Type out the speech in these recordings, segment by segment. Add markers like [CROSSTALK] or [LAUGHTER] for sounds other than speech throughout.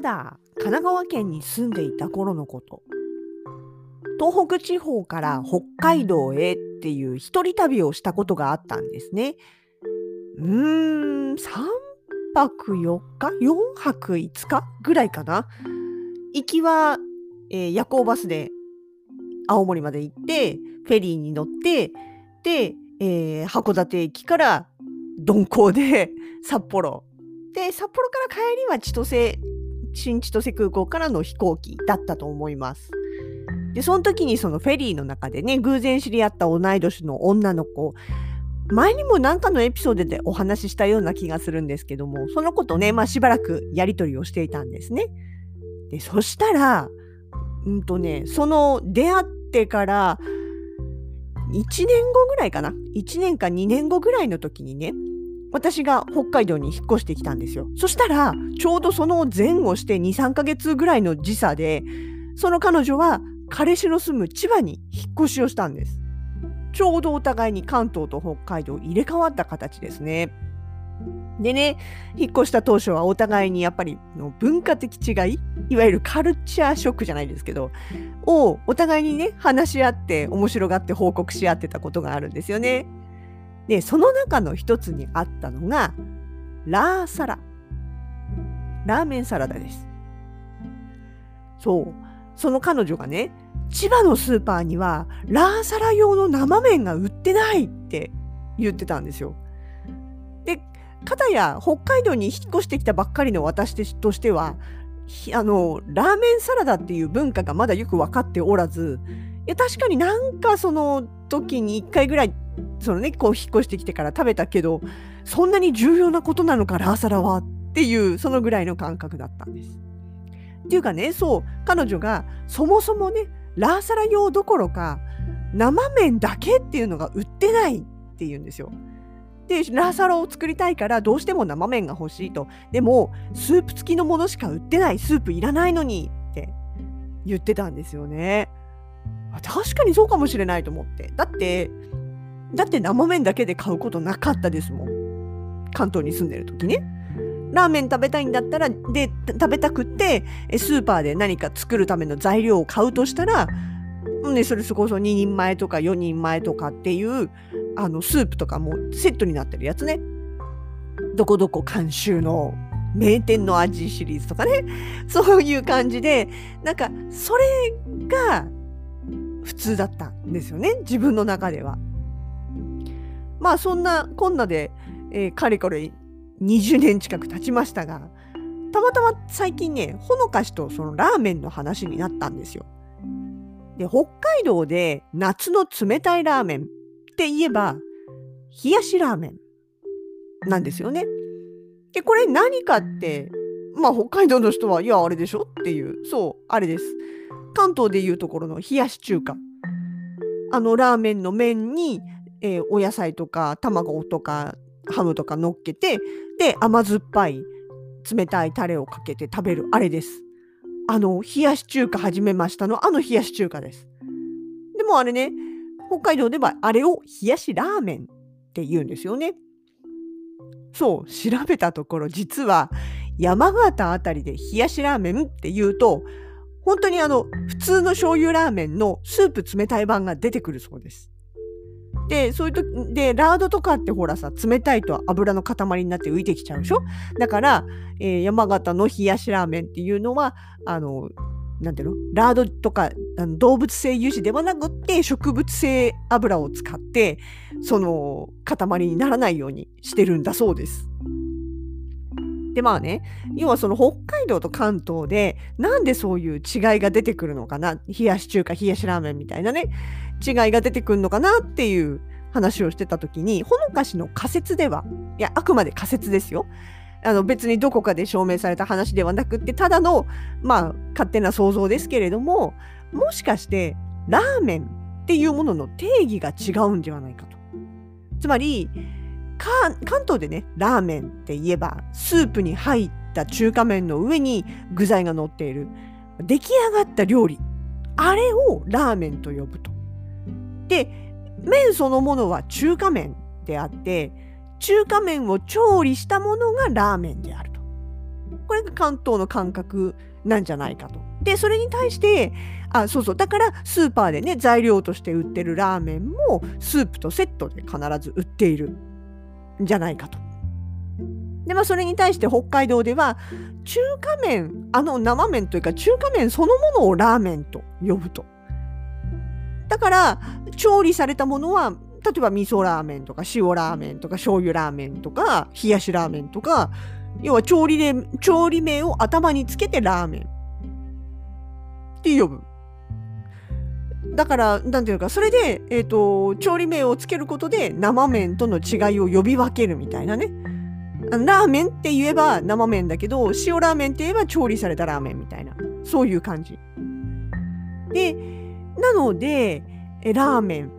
まだ神奈川県に住んでいた頃のこと。東北地方から北海道へっていう一人旅をしたことがあったんですね。うーん、3泊4日 ?4 泊5日ぐらいかな？行きは、えー夜行バスで青森まで行って、フェリーに乗って、で、えー函館駅から鈍行で [LAUGHS] 札幌。で、札幌から帰りは千歳、新千歳空港からの飛行機だったと思います。で、その時にそのフェリーの中でね、偶然知り合った同い年の女の子、前にも何かのエピソードでお話ししたような気がするんですけども、その子とね、まあしばらくやりとりをしていたんですね。で、そしたら、うんとね、その出会ってから1年後ぐらいかな。1年か2年後ぐらいの時にね、私が北海道に引っ越してきたんですよ。そしたら、ちょうどその前後して2、3ヶ月ぐらいの時差で、その彼女は彼氏の住む千葉に引っ越しをしたんです。ちょうどお互いに関東と北海道入れ替わった形ですね。でね、引っ越した当初はお互いにやっぱりの文化的違い、いわゆるカルチャーショックじゃないですけど、をお互いにね、話し合って面白がって報告し合ってたことがあるんですよね。で、その中の一つにあったのが、ラーサラ。ラーメンサラダです。そう。その彼女がね、千葉のスーパーにはラーサラ用の生麺が売ってないって言ってたんですよ。で、かたや北海道に引っ越してきたばっかりの私としては、あの、ラーメンサラダっていう文化がまだよく分かっておらず、いや確かになんかその時に1回ぐらいそのねこう引っ越してきてから食べたけどそんなに重要なことなのかラーサラはっていうそのぐらいの感覚だったんです。っていうかねそう彼女がそもそもねラーサラ用どころか生麺だけっていうのが売ってないっていうんですよ。でラーサラを作りたいからどうしても生麺が欲しいとでもスープ付きのものしか売ってないスープいらないのにって言ってたんですよね。確かにそうかもしれないと思って。だって、だって生麺だけで買うことなかったですもん。関東に住んでる時ね。ラーメン食べたいんだったら、で、食べたくって、スーパーで何か作るための材料を買うとしたら、ね、それそこそ2人前とか4人前とかっていう、あの、スープとかもセットになってるやつね。どこどこ監修の名店の味シリーズとかね。そういう感じで、なんか、それが、普通だったんですよね自分の中では。まあそんなこんなで、えーかれこれ20年近く経ちましたがたまたま最近ねほのかしとそのラーメンの話になったんですよ。で北海道で夏の冷たいラーメンって言えば冷やしラーメンなんですよね。でこれ何かってまあ北海道の人はいやあれでしょっていうそうあれです。関東でいうところの冷やし中華。あのラーメンの麺に、えーお野菜とか卵とかハムとか乗っけて、で、甘酸っぱい冷たいタレをかけて食べるあれです。あの、冷やし中華始めましたの、あの冷やし中華です。でもあれね、北海道ではあれを冷やしラーメンって言うんですよね。そう、調べたところ実は山形あたりで冷やしラーメンって言うと、本当にあの普通の醤油ラーメンのスープ冷たい版が出てくるそうです。で、そういう時で、ラードとかってほらさ、冷たいと油の塊になって浮いてきちゃうでしょ？だから、えー山形の冷やしラーメンっていうのは、あの、なんていうの？ラードとかあの動物性油脂ではなくって植物性油を使ってその塊にならないようにしてるんだそうです。でまあね要はその北海道と関東でなんでそういう違いが出てくるのかな？冷やし中華冷やしラーメンみたいなね違いが出てくるのかなっていう話をしてた時にほのかしの仮説ではいやあくまで仮説ですよあの別にどこかで証明された話ではなくってただのまあ勝手な想像ですけれどももしかしてラーメンっていうものの定義が違うんではないかと。つまり関東でねラーメンって言えばスープに入った中華麺の上に具材が乗っている出来上がった料理あれをラーメンと呼ぶと。で麺そのものは中華麺であって中華麺を調理したものがラーメンであると。これが関東の感覚なんじゃないかと。でそれに対してあそうそうだからスーパーでね材料として売ってるラーメンもスープとセットで必ず売っているんじゃないかと。でまあそれに対して北海道では中華麺あの生麺というか中華麺そのものをラーメンと呼ぶと。だから調理されたものは例えば味噌ラーメンとか塩ラーメンとか醤油ラーメンとか冷やしラーメンとか要は調理で調理名を頭につけてラーメンって呼ぶ。だから、なんていうか、それで、えっ、ー、と、調理名をつけることで生麺との違いを呼び分けるみたいなね。ラーメンって言えば生麺だけど、塩ラーメンって言えば調理されたラーメンみたいな。そういう感じ。で、なので、ラーメンっ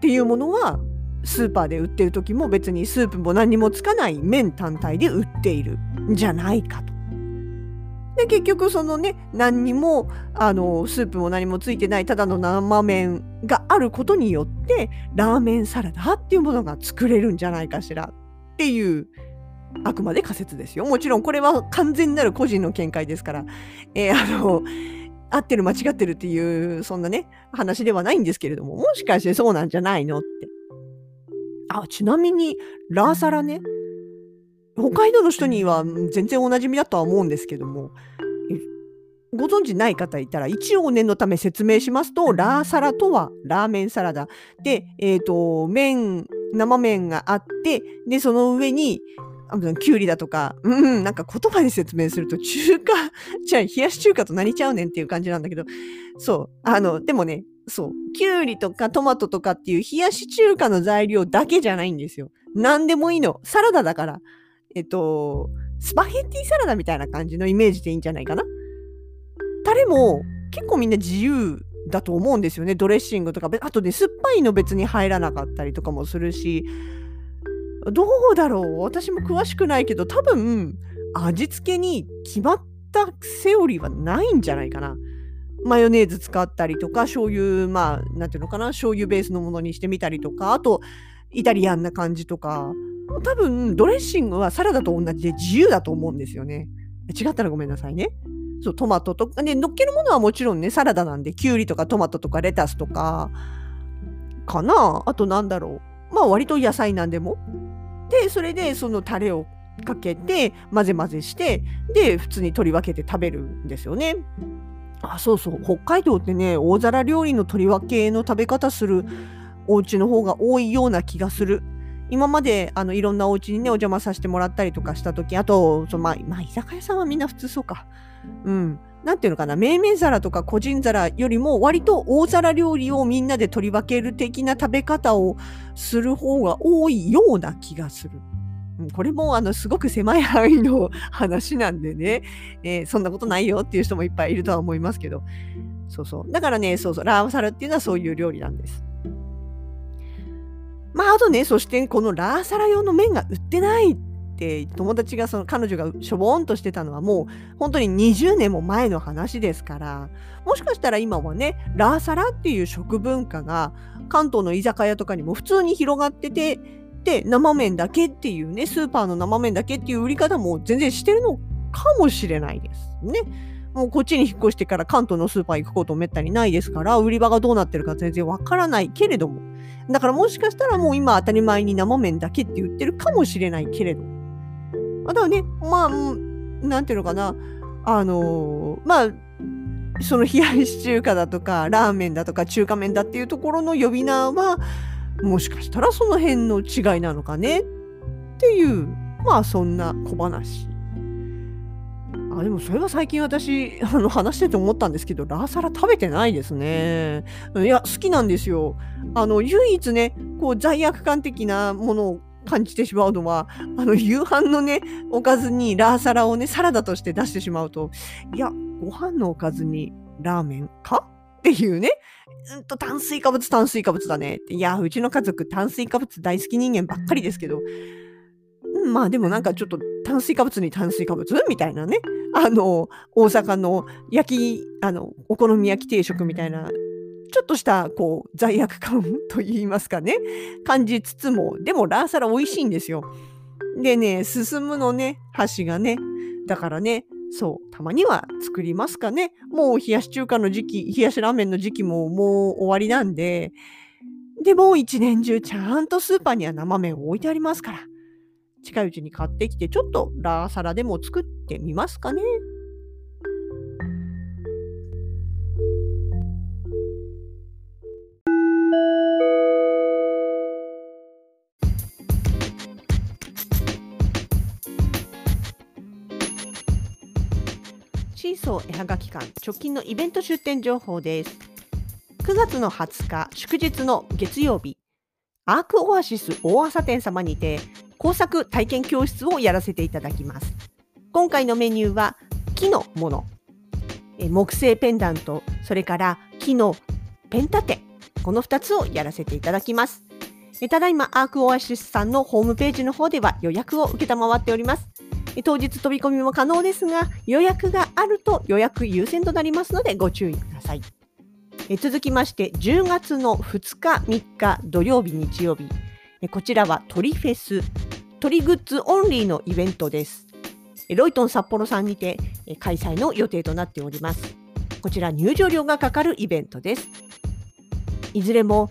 ていうものは、スーパーで売ってる時も別にスープも何にもつかない麺単体で売っているんじゃないかと。で結局そのね何にもあのスープも何もついてないただの生麺があることによってラーメンサラダっていうものが作れるんじゃないかしらっていうあくまで仮説ですよ。もちろんこれは完全なる個人の見解ですから、えー、あの合ってる間違ってるっていうそんなね話ではないんですけれどももしかしてそうなんじゃないのって。あちなみにラーサラね北海道の人には全然おなじみだとは思うんですけどもご存知ない方いたら一応念のため説明しますとラーサラとはラーメンサラダで、えーと、麺生麺があってでその上にきゅうりだとか、うん、なんか言葉で説明すると中華、[LAUGHS] じゃあ冷やし中華と何ちゃうねんっていう感じなんだけど、そう、あの、でもね、そう、きゅうりとかトマトとかっていう冷やし中華の材料だけじゃないんですよ。何でもいいの。サラダだから。えっと、スパゲッティサラダみたいな感じのイメージでいいんじゃないかな。タレも結構みんな自由だと思うんですよね。ドレッシングとか。あとね、酸っぱいの別に入らなかったりとかもするし、どうだろう？私も詳しくないけど、多分、味付けに決まったセオリーはないんじゃないかな。マヨネーズ使ったりとか、醤油、まあ、なんていうのかな、醤油ベースのものにしてみたりとか、あと、イタリアンな感じとか、多分ドレッシングはサラダと同じで自由だと思うんですよね。違ったらごめんなさいね。そう、トマトとか、ね、乗っけるものはもちろんね、サラダなんで、きゅうりとかトマトとかレタスとか、かなあとなんだろう。まあ割と野菜なんでも。で、それでそのタレをかけて、混ぜ混ぜして、で、普通に取り分けて食べるんですよね。あ、そうそう。北海道ってね、大皿料理の取り分けの食べ方するお家の方が多いような気がする。今まであのいろんなお家にねお邪魔させてもらったりとかした時あとその、まあ、まあ、居酒屋さんはみんな普通そうか。うん。なんていうのかな、命名皿とか個人皿よりも割と大皿料理をみんなで取り分ける的な食べ方をする方が多いような気がする。これもあのすごく狭い範囲の話なんでね、えー、そんなことないよっていう人もいっぱいいるとは思いますけど。そうそう。だからね、そうそう、ラーサラっていうのはそういう料理なんです。まあ、あとね、そしてこのラーサラ用の麺が売ってないって友達がその彼女がしょぼーんとしてたのはもう本当に20年も前の話ですからもしかしたら今はねラーサラっていう食文化が関東の居酒屋とかにも普通に広がっててで生麺だけっていうねスーパーの生麺だけっていう売り方も全然してるのかもしれないですね。もうこっちに引っ越してから関東のスーパー行くことめったにないですから、売り場がどうなってるか全然わからないけれども。だからもしかしたらもう今当たり前に生麺だけって言ってるかもしれないけれども。あとはね、まあ、なんていうのかな。あの、まあ、その冷やし中華だとか、ラーメンだとか、中華麺だっていうところの呼び名は、もしかしたらその辺の違いなのかねっていう、まあそんな小話あでもそれは最近私あの話してて思ったんですけどラーサラ食べてないですね。いや好きなんですよ。あの唯一ねこう罪悪感的なものを感じてしまうのはあの夕飯のねおかずにラーサラをねサラダとして出してしまうといやご飯のおかずにラーメンか？っていうね。うんと炭水化物炭水化物だね。いやうちの家族炭水化物大好き人間ばっかりですけど。まあでもなんかちょっと炭水化物に炭水化物？みたいなね。あの、大阪の焼き、あの、お好み焼き定食みたいな、ちょっとしたこう罪悪感と言いますかね、感じつつも、でもラーサラ美味しいんですよ。でね、進むのね、箸がね。だからね、そう、たまには作りますかね。もう冷やし中華の時期、冷やしラーメンの時期ももう終わりなんで、でも一年中ちゃんとスーパーには生麺を置いてありますから。近いうちに買ってきて、ちょっとラーサラでも作ってみますかね。シーソー絵はがき館直近のイベント出店情報です。9月の20日祝日の月曜日、アークオアシス大朝店様にて工作体験教室をやらせていただきます。今回のメニューは木のもの、木製ペンダント、それから木のペン立て、この2つをやらせていただきます。ただいまアークオアシスさんのホームページの方では予約を受けたまわっております。当日飛び込みも可能ですが、予約があると予約優先となりますのでご注意ください。続きまして10月の2日3日土曜日日曜日こちらは鳥フェス鳥グッズオンリーのイベントです。ロイトン札幌さんにて開催の予定となっております。こちら入場料がかかるイベントです。いずれも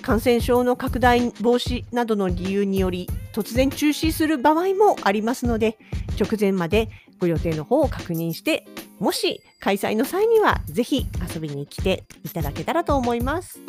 感染症の拡大防止などの理由により突然中止する場合もありますので直前までご予定の方を確認してもし開催の際にはぜひ遊びに来ていただけたらと思います。